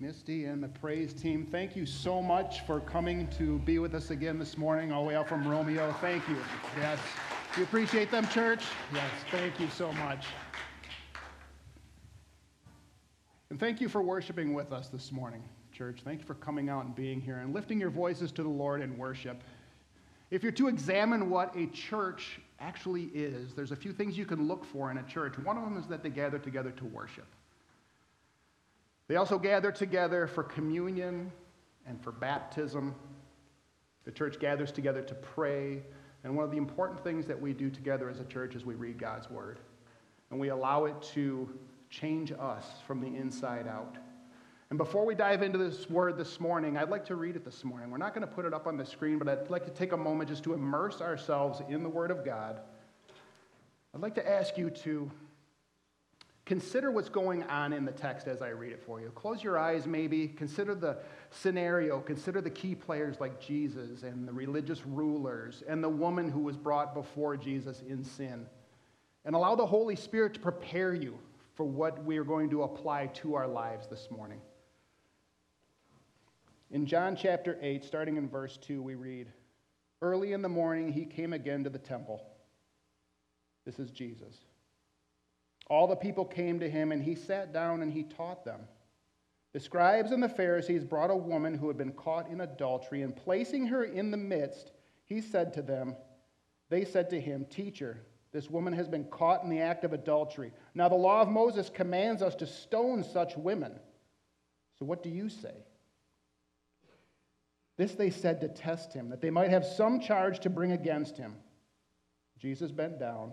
Misty and the praise team, thank you so much for coming to be with us again this morning, all the way out from Romeo. Thank you. Yes. You appreciate them, church? Yes. Thank you so much. And thank you for worshiping with us this morning, church. Thank you for coming out and being here and lifting your voices to the Lord in worship. If you're to examine what a church actually is, there's a few things you can look for in a church. One of them is that they gather together to worship. They also gather together for communion and for baptism. The church gathers together to pray. And one of the important things that we do together as a church is we read God's word. And we allow it to change us from the inside out. And before we dive into this word this morning, I'd like to read it this morning. We're not going to put it up on the screen, but I'd like to take a moment just to immerse ourselves in the Word of God. I'd like to ask you to Consider what's going on in the text as I read it for you. Close your eyes, maybe. Consider the scenario. Consider the key players like Jesus and the religious rulers and the woman who was brought before Jesus in sin. And allow the Holy Spirit to prepare you for what we are going to apply to our lives this morning. In John chapter 8, starting in verse 2, we read Early in the morning, he came again to the temple. This is Jesus. All the people came to him, and he sat down and he taught them. The scribes and the Pharisees brought a woman who had been caught in adultery, and placing her in the midst, he said to them, They said to him, Teacher, this woman has been caught in the act of adultery. Now, the law of Moses commands us to stone such women. So, what do you say? This they said to test him, that they might have some charge to bring against him. Jesus bent down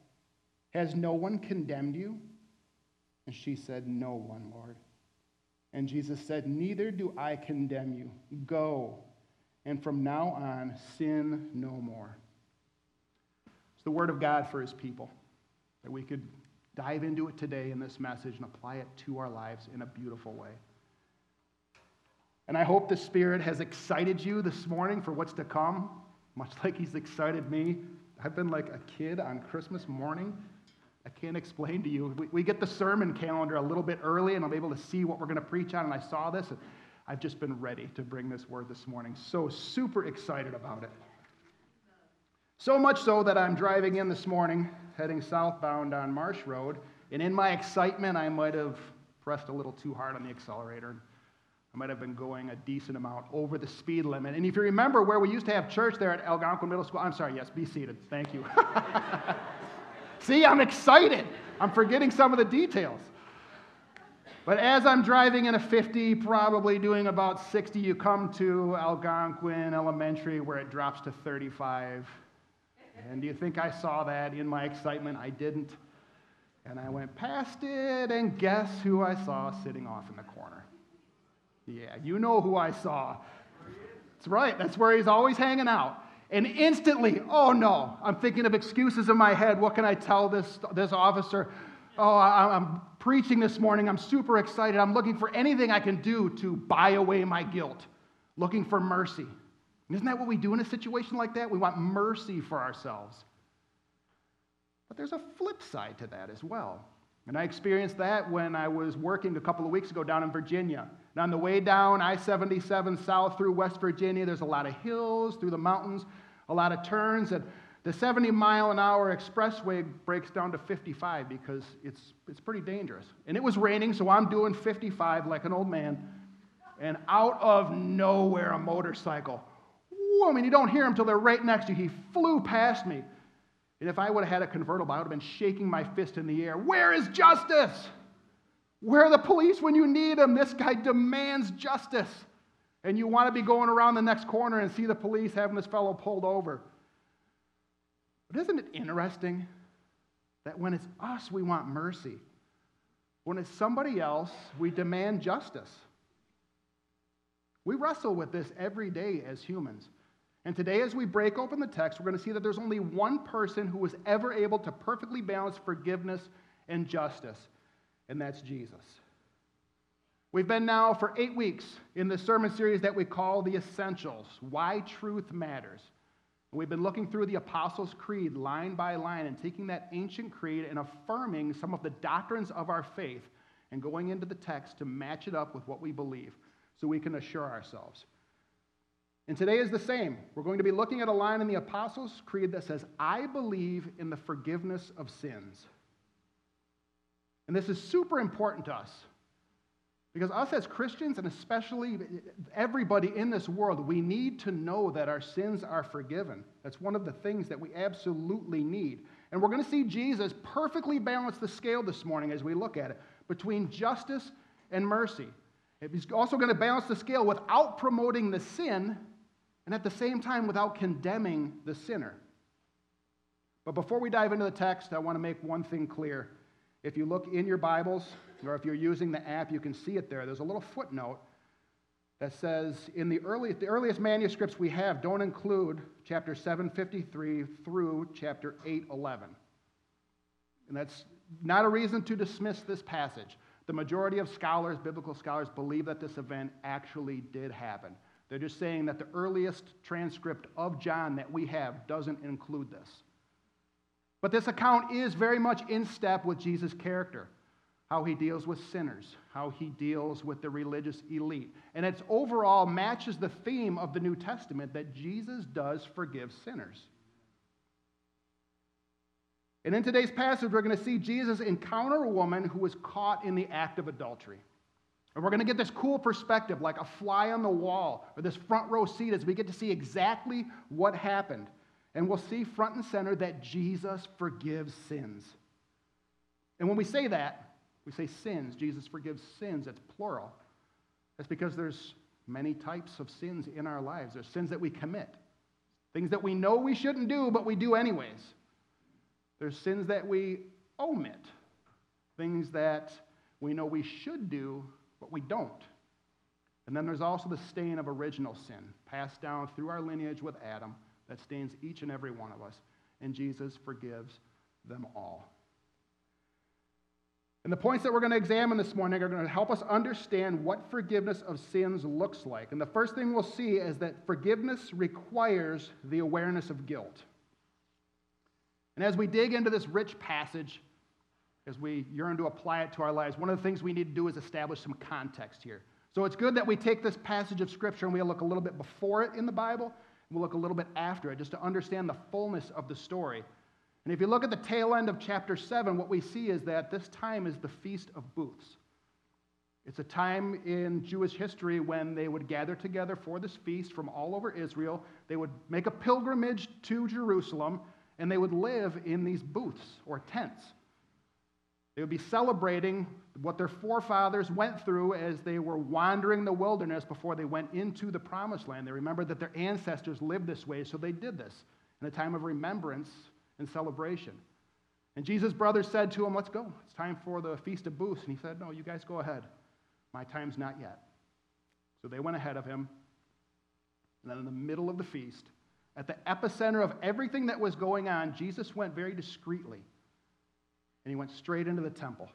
Has no one condemned you? And she said, No one, Lord. And Jesus said, Neither do I condemn you. Go, and from now on, sin no more. It's the word of God for his people, that we could dive into it today in this message and apply it to our lives in a beautiful way. And I hope the Spirit has excited you this morning for what's to come, much like He's excited me. I've been like a kid on Christmas morning I can't explain to you. We, we, get the sermon calendar a little bit early, and I'm able to see what we're going to preach on. And I saw this, and I've just been ready to bring this word this morning. So super excited about it. So much so that I'm driving in this morning, heading southbound on Marsh Road, and in my excitement, I might have pressed a little too hard on the accelerator. I might have been going a decent amount over the speed limit. And if you remember where we used to have church there at Algonac Middle School, I'm sorry, yes, be seated. Thank you. See, I'm excited. I'm forgetting some of the details. But as I'm driving in a 50, probably doing about 60, you come to Algonac Elementary where it drops to 35. And do you think I saw that in my excitement? I didn't. And I went past it, and guess who I saw sitting off in the corner? Yeah, you know who I saw. That's right, that's where he's always hanging out. And instantly, oh no, I'm thinking of excuses in my head. What can I tell this, this officer? Oh, I, I'm preaching this morning. I'm super excited. I'm looking for anything I can do to buy away my guilt, looking for mercy. And isn't that what we do in a situation like that? We want mercy for ourselves. But there's a flip side to that as well. And I experienced that when I was working a couple of weeks ago down in Virginia. And on the way down I 77 south through West Virginia, there's a lot of hills through the mountains, a lot of turns. And the 70 mile an hour expressway breaks down to 55 because it's, it's pretty dangerous. And it was raining, so I'm doing 55 like an old man. And out of nowhere, a motorcycle. Whoa, I mean, you don't hear him until they're right next to you. He flew past me. And if I would have had a convertible, I would have been shaking my fist in the air. Where is justice? Where are the police when you need them? This guy demands justice. And you want to be going around the next corner and see the police having this fellow pulled over. But isn't it interesting that when it's us, we want mercy? When it's somebody else, we demand justice. We wrestle with this every day as humans. And today, as we break open the text, we're going to see that there's only one person who was ever able to perfectly balance forgiveness and justice, and that's Jesus. We've been now for eight weeks in the sermon series that we call The Essentials Why Truth Matters. We've been looking through the Apostles' Creed line by line and taking that ancient creed and affirming some of the doctrines of our faith and going into the text to match it up with what we believe so we can assure ourselves. And today is the same. We're going to be looking at a line in the Apostles' Creed that says, I believe in the forgiveness of sins. And this is super important to us because us as Christians, and especially everybody in this world, we need to know that our sins are forgiven. That's one of the things that we absolutely need. And we're going to see Jesus perfectly balance the scale this morning as we look at it between justice and mercy. He's also going to balance the scale without promoting the sin and at the same time without condemning the sinner. But before we dive into the text, I want to make one thing clear. If you look in your Bibles, or if you're using the app, you can see it there. There's a little footnote that says in the, early, the earliest manuscripts we have don't include chapter 753 through chapter 811. And that's not a reason to dismiss this passage. The majority of scholars, biblical scholars, believe that this event actually did happen. They're just saying that the earliest transcript of John that we have doesn't include this. But this account is very much in step with Jesus' character, how he deals with sinners, how he deals with the religious elite. And it overall matches the theme of the New Testament that Jesus does forgive sinners. And in today's passage, we're going to see Jesus encounter a woman who was caught in the act of adultery. And we're going to get this cool perspective, like a fly on the wall, or this front row seat, as we get to see exactly what happened. And we'll see front and center that Jesus forgives sins. And when we say that, we say sins. Jesus forgives sins. It's plural. That's because there's many types of sins in our lives. There's sins that we commit, things that we know we shouldn't do, but we do anyways. There's sins that we omit, things that we know we should do, we don't. And then there's also the stain of original sin, passed down through our lineage with Adam, that stains each and every one of us. And Jesus forgives them all. And the points that we're going to examine this morning are going to help us understand what forgiveness of sins looks like. And the first thing we'll see is that forgiveness requires the awareness of guilt. And as we dig into this rich passage, as we yearn to apply it to our lives, one of the things we need to do is establish some context here. So it's good that we take this passage of Scripture and we look a little bit before it in the Bible, and we'll look a little bit after it just to understand the fullness of the story. And if you look at the tail end of chapter 7, what we see is that this time is the Feast of Booths. It's a time in Jewish history when they would gather together for this feast from all over Israel. They would make a pilgrimage to Jerusalem and they would live in these booths or tents. They would be celebrating what their forefathers went through as they were wandering the wilderness before they went into the promised land. They remembered that their ancestors lived this way, so they did this in a time of remembrance and celebration. And Jesus' brothers said to him, Let's go. It's time for the Feast of Booths. And he said, No, you guys go ahead. My time's not yet. So they went ahead of him. And then in the middle of the feast, at the epicenter of everything that was going on, Jesus went very discreetly and he went straight into the temple.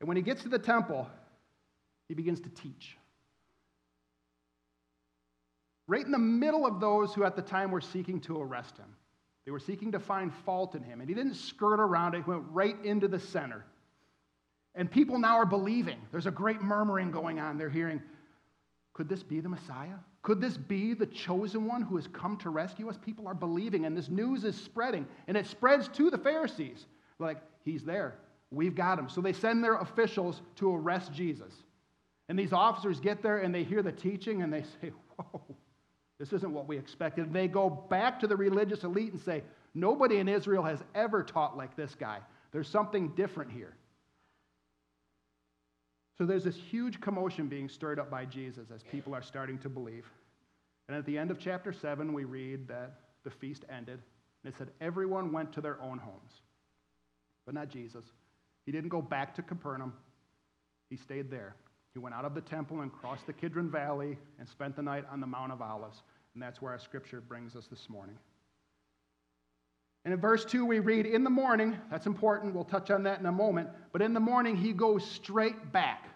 And when he gets to the temple, he begins to teach. Right in the middle of those who at the time were seeking to arrest him. They were seeking to find fault in him. And he didn't skirt around it, he went right into the center. And people now are believing. There's a great murmuring going on. They're hearing, could this be the Messiah? Could this be the chosen one who has come to rescue us? People are believing, and this news is spreading, and it spreads to the Pharisees. Like, he's there. We've got him. So they send their officials to arrest Jesus. And these officers get there and they hear the teaching and they say, Whoa, this isn't what we expected. They go back to the religious elite and say, Nobody in Israel has ever taught like this guy. There's something different here. So there's this huge commotion being stirred up by Jesus as people are starting to believe. And at the end of chapter 7, we read that the feast ended. And it said, Everyone went to their own homes, but not Jesus. He didn't go back to Capernaum, he stayed there. He went out of the temple and crossed the Kidron Valley and spent the night on the Mount of Olives. And that's where our scripture brings us this morning. And in verse 2, we read, In the morning, that's important, we'll touch on that in a moment, but in the morning, he goes straight back.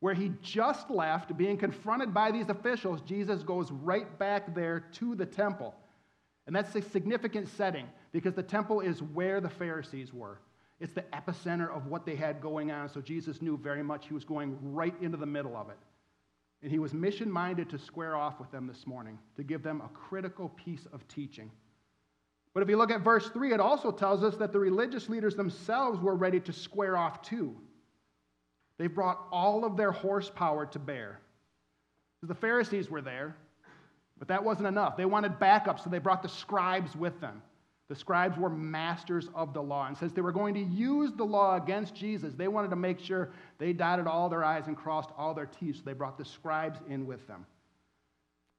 Where he just left, being confronted by these officials, Jesus goes right back there to the temple. And that's a significant setting because the temple is where the Pharisees were. It's the epicenter of what they had going on. So Jesus knew very much he was going right into the middle of it. And he was mission minded to square off with them this morning, to give them a critical piece of teaching. But if you look at verse 3, it also tells us that the religious leaders themselves were ready to square off too. They brought all of their horsepower to bear. The Pharisees were there, but that wasn't enough. They wanted backup, so they brought the scribes with them. The scribes were masters of the law. And since they were going to use the law against Jesus, they wanted to make sure they dotted all their I's and crossed all their T's. So they brought the scribes in with them.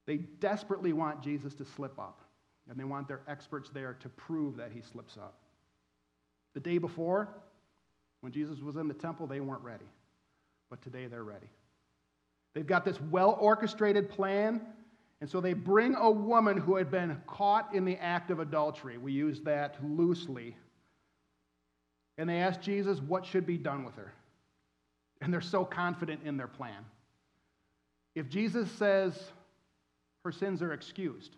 They desperately want Jesus to slip up, and they want their experts there to prove that he slips up. The day before, when Jesus was in the temple, they weren't ready. But today they're ready. They've got this well orchestrated plan and so they bring a woman who had been caught in the act of adultery. We use that loosely. And they ask Jesus what should be done with her. And they're so confident in their plan. If Jesus says her sins are excused,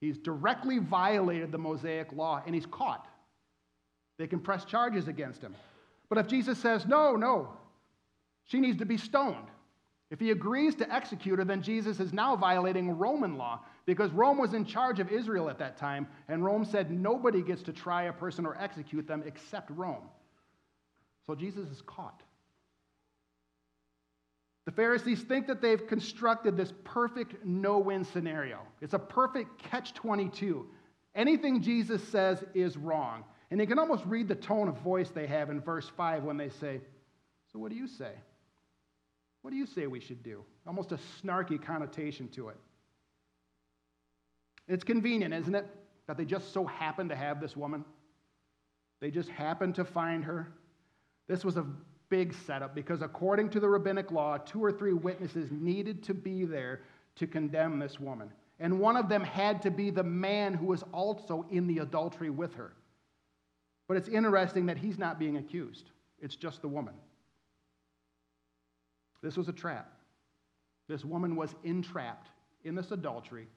he's directly violated the Mosaic law and he's caught. They can press charges against him. But if Jesus says, no, no, she needs to be stoned, if he agrees to execute her, then Jesus is now violating Roman law because Rome was in charge of Israel at that time, and Rome said nobody gets to try a person or execute them except Rome. So Jesus is caught. The Pharisees think that they've constructed this perfect no win scenario. It's a perfect catch 22. Anything Jesus says is wrong. And you can almost read the tone of voice they have in verse 5 when they say, So what do you say? What do you say we should do? Almost a snarky connotation to it. It's convenient, isn't it, that they just so happen to have this woman? They just happened to find her. This was a big setup because, according to the rabbinic law, two or three witnesses needed to be there to condemn this woman. And one of them had to be the man who was also in the adultery with her. But it's interesting that he's not being accused, it's just the woman. This was a trap. This woman was entrapped in this adultery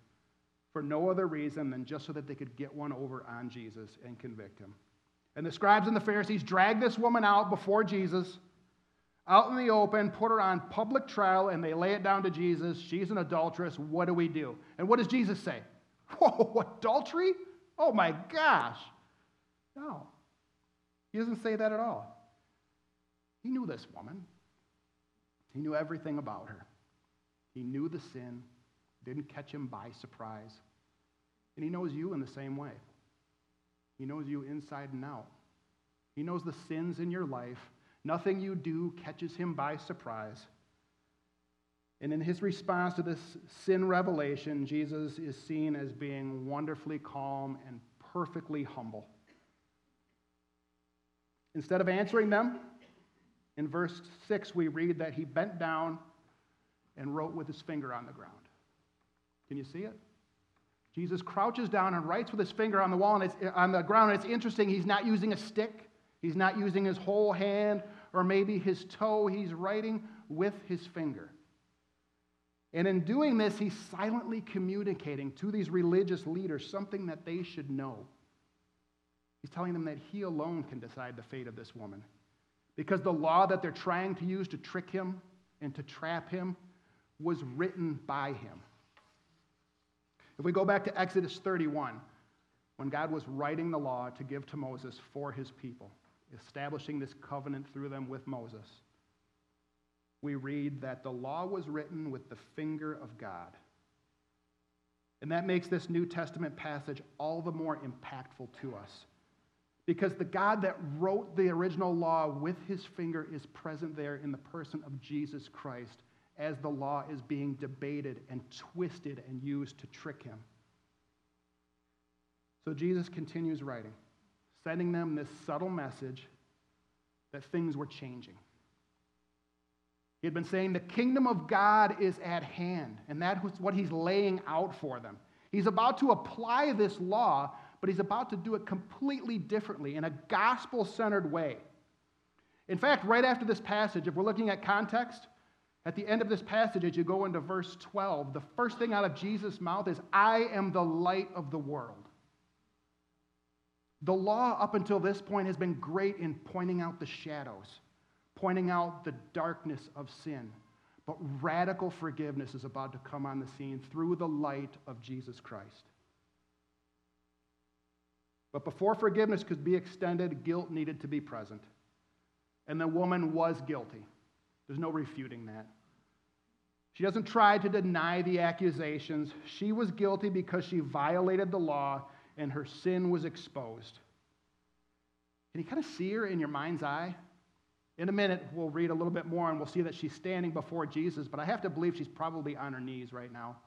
for no other reason than just so that they could get one over on Jesus and convict him. And the scribes and the Pharisees drag this woman out before Jesus, out in the open, put her on public trial, and they lay it down to Jesus. She's an adulteress. What do we do? And what does Jesus say? Whoa, adultery? Oh my gosh. No. He doesn't say that at all. He knew this woman. He knew everything about her. He knew the sin, didn't catch him by surprise. And he knows you in the same way. He knows you inside and out. He knows the sins in your life. Nothing you do catches him by surprise. And in his response to this sin revelation, Jesus is seen as being wonderfully calm and perfectly humble. Instead of answering them, in verse 6, we read that he bent down and wrote with his finger on the ground. Can you see it? Jesus crouches down and writes with his finger on the wall and on the ground. And it's interesting, he's not using a stick, he's not using his whole hand or maybe his toe. He's writing with his finger. And in doing this, he's silently communicating to these religious leaders something that they should know. He's telling them that he alone can decide the fate of this woman because the law that they're trying to use to trick him and to trap him was written by him. If we go back to Exodus 31, when God was writing the law to give to Moses for his people, establishing this covenant through them with Moses, we read that the law was written with the finger of God. And that makes this New Testament passage all the more impactful to us because the God that wrote the original law with his finger is present there in the person of Jesus Christ as the law is being debated and twisted and used to trick him. So Jesus continues writing, sending them this subtle message that things were changing. He had been saying the kingdom of God is at hand, and that was what he's laying out for them. He's about to apply this law, but he's about to do it completely differently in a gospel centered way. In fact, right after this passage, if we're looking at context, at the end of this passage, as you go into verse 12, the first thing out of Jesus' mouth is, I am the light of the world. The law, up until this point, has been great in pointing out the shadows, pointing out the darkness of sin. But radical forgiveness is about to come on the scene through the light of Jesus Christ. But before forgiveness could be extended, guilt needed to be present. And the woman was guilty. There's no refuting that. She doesn't try to deny the accusations. She was guilty because she violated the law and her sin was exposed. Can you kind of see her in your mind's eye? In a minute, we'll read a little bit more and we'll see that she's standing before Jesus, but I have to believe she's probably on her knees right now,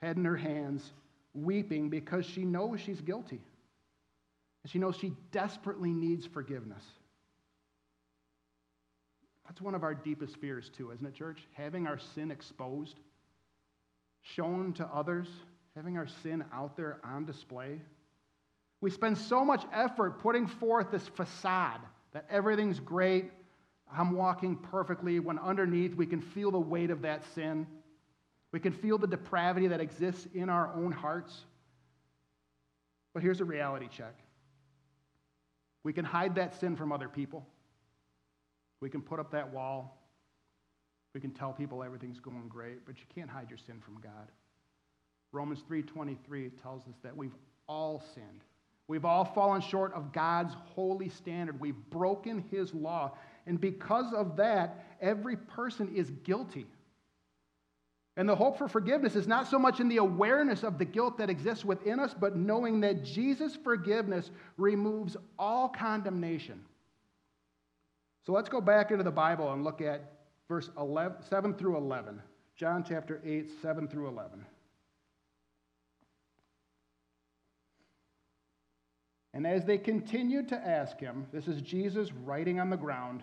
head in her hands, weeping because she knows she's guilty. And she knows she desperately needs forgiveness. That's one of our deepest fears, too, isn't it, church? Having our sin exposed, shown to others, having our sin out there on display. We spend so much effort putting forth this facade that everything's great, I'm walking perfectly, when underneath we can feel the weight of that sin. We can feel the depravity that exists in our own hearts. But here's a reality check we can hide that sin from other people. We can put up that wall. We can tell people everything's going great, but you can't hide your sin from God. Romans 3:23 tells us that we've all sinned. We've all fallen short of God's holy standard. We've broken his law, and because of that, every person is guilty. And the hope for forgiveness is not so much in the awareness of the guilt that exists within us, but knowing that Jesus' forgiveness removes all condemnation. So let's go back into the Bible and look at verse 11, 7 through 11. John chapter 8, 7 through 11. And as they continued to ask him, this is Jesus writing on the ground,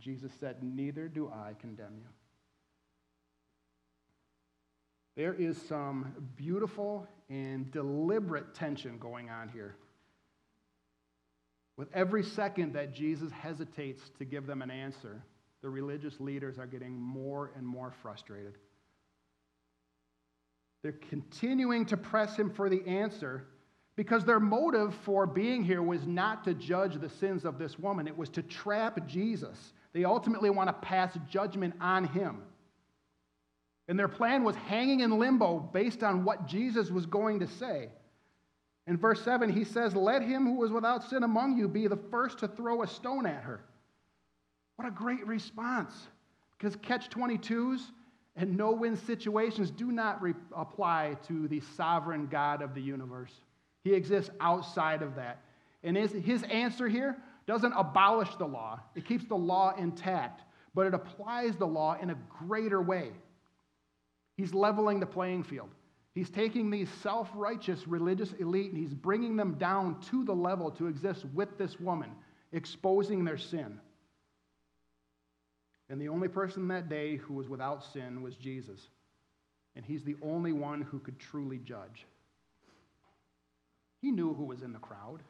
Jesus said, Neither do I condemn you. There is some beautiful and deliberate tension going on here. With every second that Jesus hesitates to give them an answer, the religious leaders are getting more and more frustrated. They're continuing to press him for the answer because their motive for being here was not to judge the sins of this woman, it was to trap Jesus. They ultimately want to pass judgment on him. And their plan was hanging in limbo based on what Jesus was going to say. In verse 7, he says, Let him who is without sin among you be the first to throw a stone at her. What a great response. Because catch 22s and no win situations do not re- apply to the sovereign God of the universe. He exists outside of that. And his, his answer here doesn't abolish the law, it keeps the law intact, but it applies the law in a greater way. He's leveling the playing field. He's taking these self righteous religious elite and he's bringing them down to the level to exist with this woman, exposing their sin. And the only person that day who was without sin was Jesus. And he's the only one who could truly judge. He knew who was in the crowd.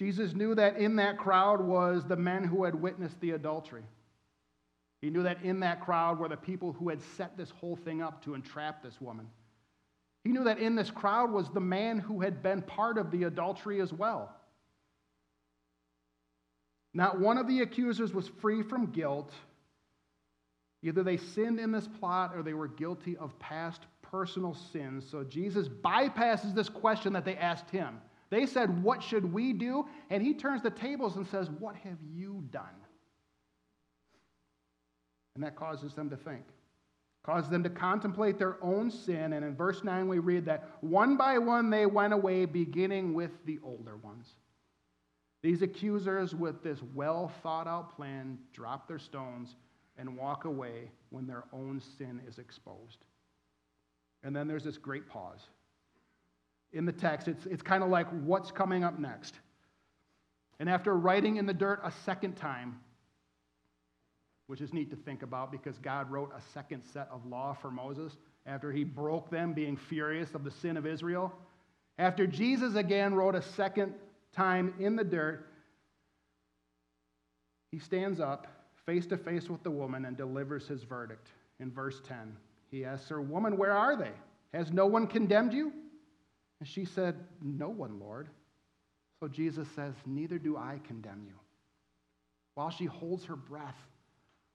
Jesus knew that in that crowd was the men who had witnessed the adultery. He knew that in that crowd were the people who had set this whole thing up to entrap this woman. He knew that in this crowd was the man who had been part of the adultery as well. Not one of the accusers was free from guilt. Either they sinned in this plot or they were guilty of past personal sins. So Jesus bypasses this question that they asked him They said, What should we do? And he turns the tables and says, What have you done? And that causes them to think, causes them to contemplate their own sin. And in verse 9, we read that one by one they went away, beginning with the older ones. These accusers, with this well thought out plan, drop their stones and walk away when their own sin is exposed. And then there's this great pause. In the text, it's, it's kind of like what's coming up next. And after writing in the dirt a second time, which is neat to think about because God wrote a second set of law for Moses after he broke them, being furious of the sin of Israel. After Jesus again wrote a second time in the dirt, he stands up face to face with the woman and delivers his verdict. In verse 10, he asks her, Woman, where are they? Has no one condemned you? And she said, No one, Lord. So Jesus says, Neither do I condemn you. While she holds her breath,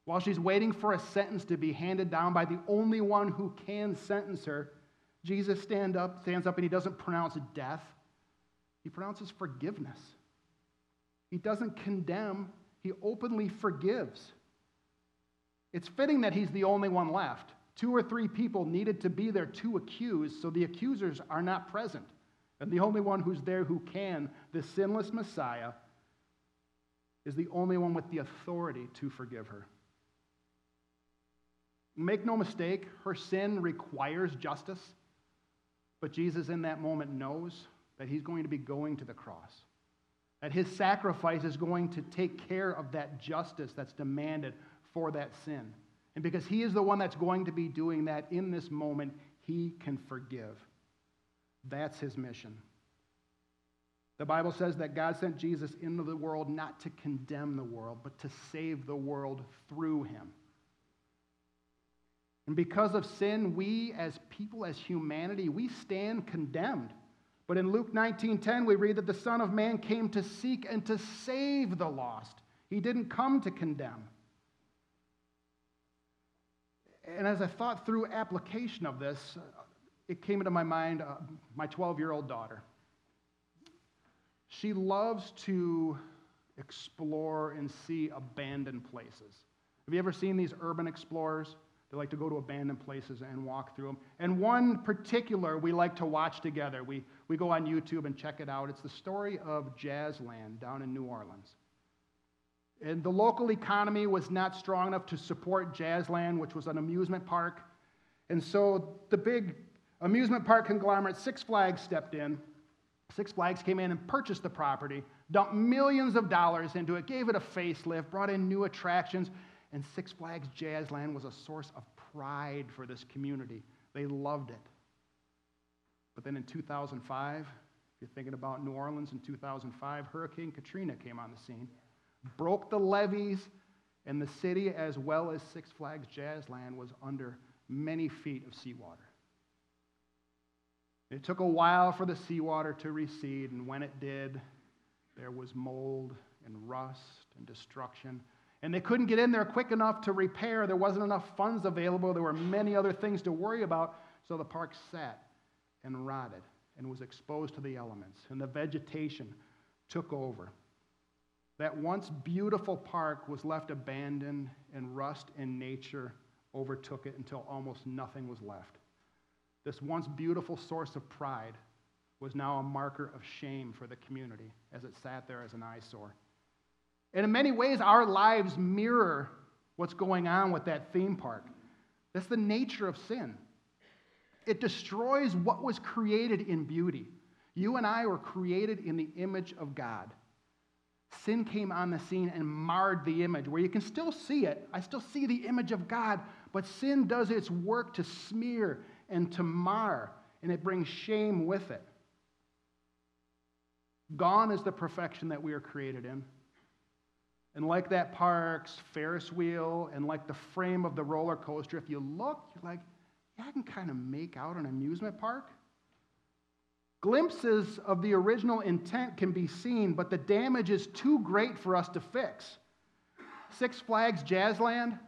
while she's waiting for a sentence to be handed down by the only one who can sentence her, Jesus stand up, stands up and he doesn't pronounce death. He pronounces forgiveness. He doesn't condemn, he openly forgives. It's fitting that he's the only one left. Two or three people needed to be there to accuse, so the accusers are not present. And the only one who's there who can, the sinless Messiah, is the only one with the authority to forgive her. Make no mistake, her sin requires justice, but Jesus in that moment knows that he's going to be going to the cross, that his sacrifice is going to take care of that justice that's demanded for that sin. And because he is the one that's going to be doing that in this moment, he can forgive. That's his mission. The Bible says that God sent Jesus into the world not to condemn the world, but to save the world through him. And because of sin, we as people, as humanity, we stand condemned. But in Luke 19:10, we read that the Son of Man came to seek and to save the lost. He didn't come to condemn. And as I thought through application of this, it came into my mind uh, my 12 year old daughter. She loves to explore and see abandoned places. Have you ever seen these urban explorers? They like to go to abandoned places and walk through them. And one particular we like to watch together. We, we go on YouTube and check it out. It's the story of Jazzland down in New Orleans. And the local economy was not strong enough to support Jazzland, which was an amusement park. And so the big amusement park conglomerate Six Flags stepped in. Six Flags came in and purchased the property, dumped millions of dollars into it, gave it a facelift, brought in new attractions, and Six Flags Jazzland was a source of pride for this community. They loved it. But then in 2005, if you're thinking about New Orleans in 2005, Hurricane Katrina came on the scene, broke the levees, and the city, as well as Six Flags Jazzland, was under many feet of seawater. It took a while for the seawater to recede, and when it did, there was mold and rust and destruction and they couldn't get in there quick enough to repair. There wasn't enough funds available. There were many other things to worry about. So the park sat and rotted and was exposed to the elements, and the vegetation took over. That once beautiful park was left abandoned, and rust and nature overtook it until almost nothing was left. This once beautiful source of pride was now a marker of shame for the community as it sat there as an eyesore. And in many ways, our lives mirror what's going on with that theme park. That's the nature of sin. It destroys what was created in beauty. You and I were created in the image of God. Sin came on the scene and marred the image, where you can still see it. I still see the image of God, but sin does its work to smear and to mar, and it brings shame with it. Gone is the perfection that we are created in. And like that park's Ferris wheel and like the frame of the roller coaster, if you look, you're like, yeah, I can kind of make out an amusement park. Glimpses of the original intent can be seen, but the damage is too great for us to fix. Six Flags Jazzland,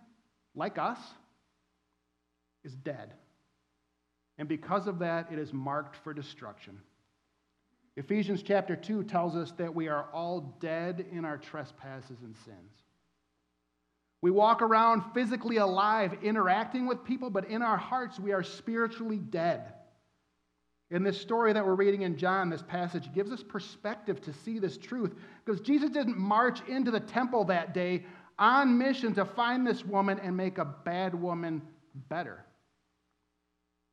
like us, is dead. And because of that, it is marked for destruction. Ephesians chapter 2 tells us that we are all dead in our trespasses and sins. We walk around physically alive, interacting with people, but in our hearts, we are spiritually dead. In this story that we're reading in John, this passage gives us perspective to see this truth because Jesus didn't march into the temple that day on mission to find this woman and make a bad woman better.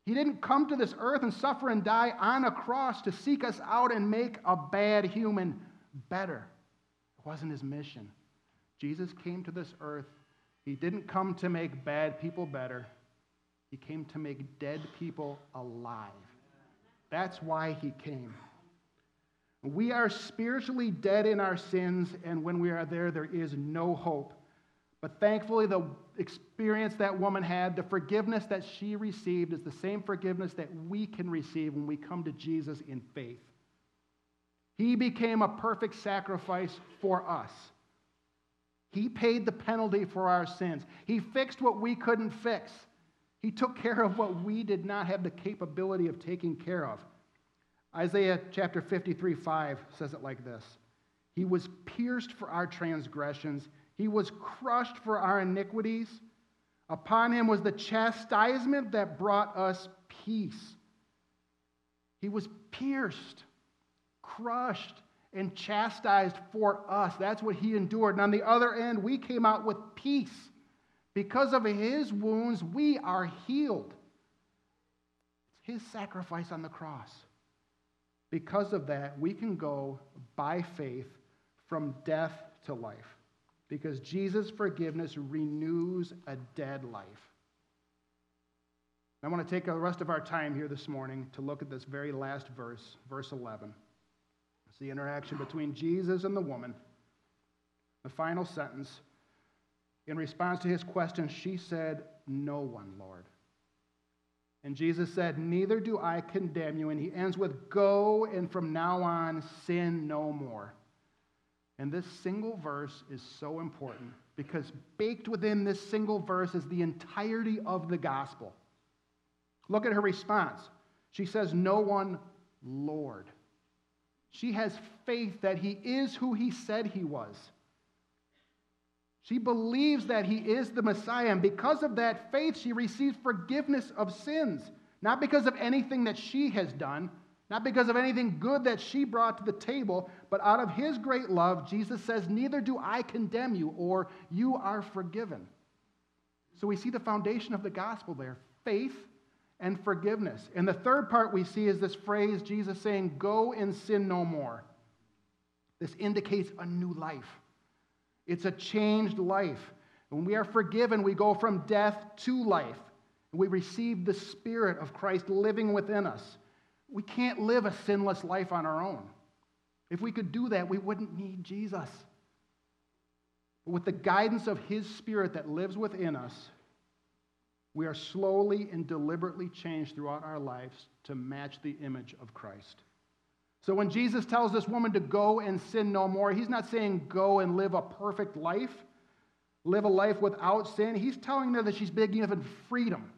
He didn't come to this earth and suffer and die on a cross to seek us out and make a bad human better. It wasn't his mission. Jesus came to this earth. He didn't come to make bad people better, he came to make dead people alive. That's why he came. We are spiritually dead in our sins, and when we are there, there is no hope. But thankfully, the experience that woman had, the forgiveness that she received, is the same forgiveness that we can receive when we come to Jesus in faith. He became a perfect sacrifice for us. He paid the penalty for our sins. He fixed what we couldn't fix. He took care of what we did not have the capability of taking care of. Isaiah chapter 53 5 says it like this He was pierced for our transgressions, He was crushed for our iniquities. Upon Him was the chastisement that brought us peace. He was pierced, crushed, and chastised for us. That's what He endured. And on the other end, we came out with peace. Because of His wounds, we are healed. It's His sacrifice on the cross. Because of that, we can go by faith from death to life. Because Jesus' forgiveness renews a dead life. I want to take the rest of our time here this morning to look at this very last verse, verse 11. It's the interaction between Jesus and the woman. The final sentence. In response to his question, she said, No one, Lord. And Jesus said, Neither do I condemn you. And he ends with, Go and from now on sin no more. And this single verse is so important because baked within this single verse is the entirety of the gospel. Look at her response. She says, No one, Lord. She has faith that he is who he said he was. She believes that he is the Messiah, and because of that faith, she receives forgiveness of sins. Not because of anything that she has done, not because of anything good that she brought to the table, but out of his great love, Jesus says, Neither do I condemn you, or you are forgiven. So we see the foundation of the gospel there faith and forgiveness. And the third part we see is this phrase Jesus saying, Go and sin no more. This indicates a new life. It's a changed life. When we are forgiven, we go from death to life. We receive the Spirit of Christ living within us. We can't live a sinless life on our own. If we could do that, we wouldn't need Jesus. But with the guidance of His Spirit that lives within us, we are slowly and deliberately changed throughout our lives to match the image of Christ. So when Jesus tells this woman to go and sin no more, he's not saying go and live a perfect life, live a life without sin. He's telling her that she's been given freedom,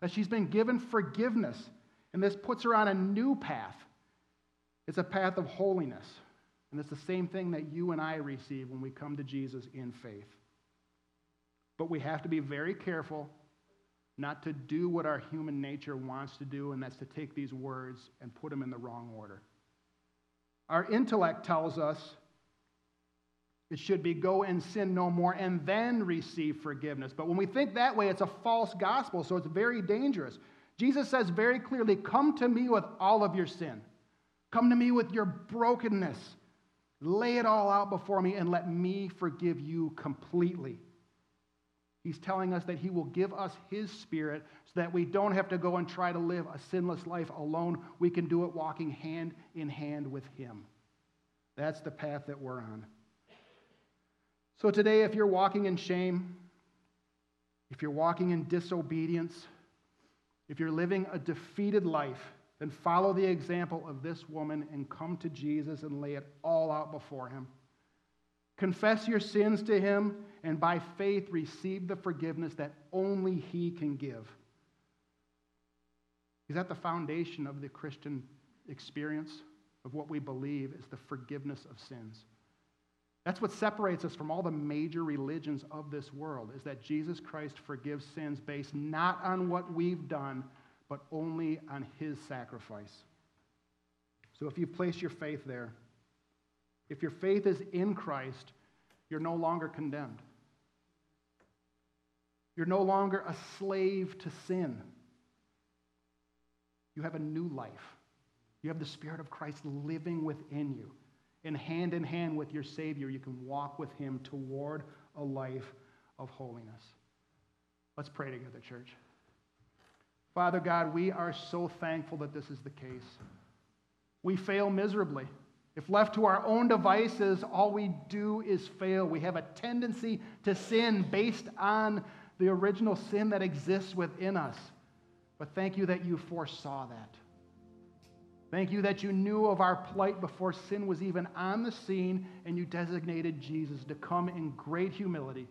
that she's been given forgiveness, and this puts her on a new path. It's a path of holiness. And it's the same thing that you and I receive when we come to Jesus in faith. But we have to be very careful not to do what our human nature wants to do, and that's to take these words and put them in the wrong order. Our intellect tells us it should be go and sin no more and then receive forgiveness. But when we think that way, it's a false gospel, so it's very dangerous. Jesus says very clearly, Come to me with all of your sin. Come to me with your brokenness. Lay it all out before me and let me forgive you completely. He's telling us that He will give us His Spirit so that we don't have to go and try to live a sinless life alone. We can do it walking hand in hand with Him. That's the path that we're on. So today, if you're walking in shame, if you're walking in disobedience, if you're living a defeated life, then follow the example of this woman and come to Jesus and lay it all out before Him. Confess your sins to Him and by faith receive the forgiveness that only He can give. Is that the foundation of the Christian experience, of what we believe is the forgiveness of sins. That's what separates us from all the major religions of this world, is that Jesus Christ forgives sins based not on what we've done, but only on his sacrifice. So if you place your faith there, if your faith is in Christ, you're no longer condemned. You're no longer a slave to sin. You have a new life. You have the Spirit of Christ living within you. And hand in hand with your Savior, you can walk with Him toward a life of holiness. Let's pray together, church. Father God, we are so thankful that this is the case. We fail miserably. If left to our own devices, all we do is fail. We have a tendency to sin based on the original sin that exists within us. But thank you that you foresaw that. Thank you that you knew of our plight before sin was even on the scene and you designated Jesus to come in great humility,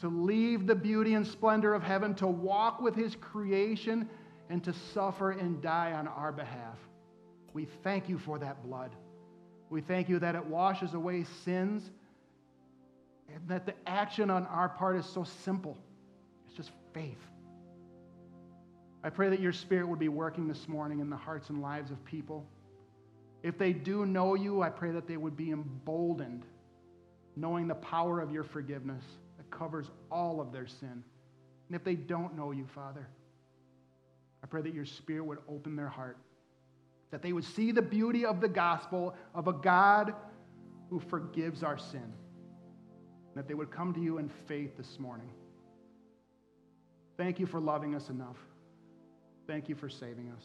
to leave the beauty and splendor of heaven, to walk with his creation, and to suffer and die on our behalf. We thank you for that blood. We thank you that it washes away sins and that the action on our part is so simple. It's just faith. I pray that your spirit would be working this morning in the hearts and lives of people. If they do know you, I pray that they would be emboldened, knowing the power of your forgiveness that covers all of their sin. And if they don't know you, Father, I pray that your spirit would open their heart, that they would see the beauty of the gospel of a God who forgives our sin, that they would come to you in faith this morning. Thank you for loving us enough. Thank you for saving us.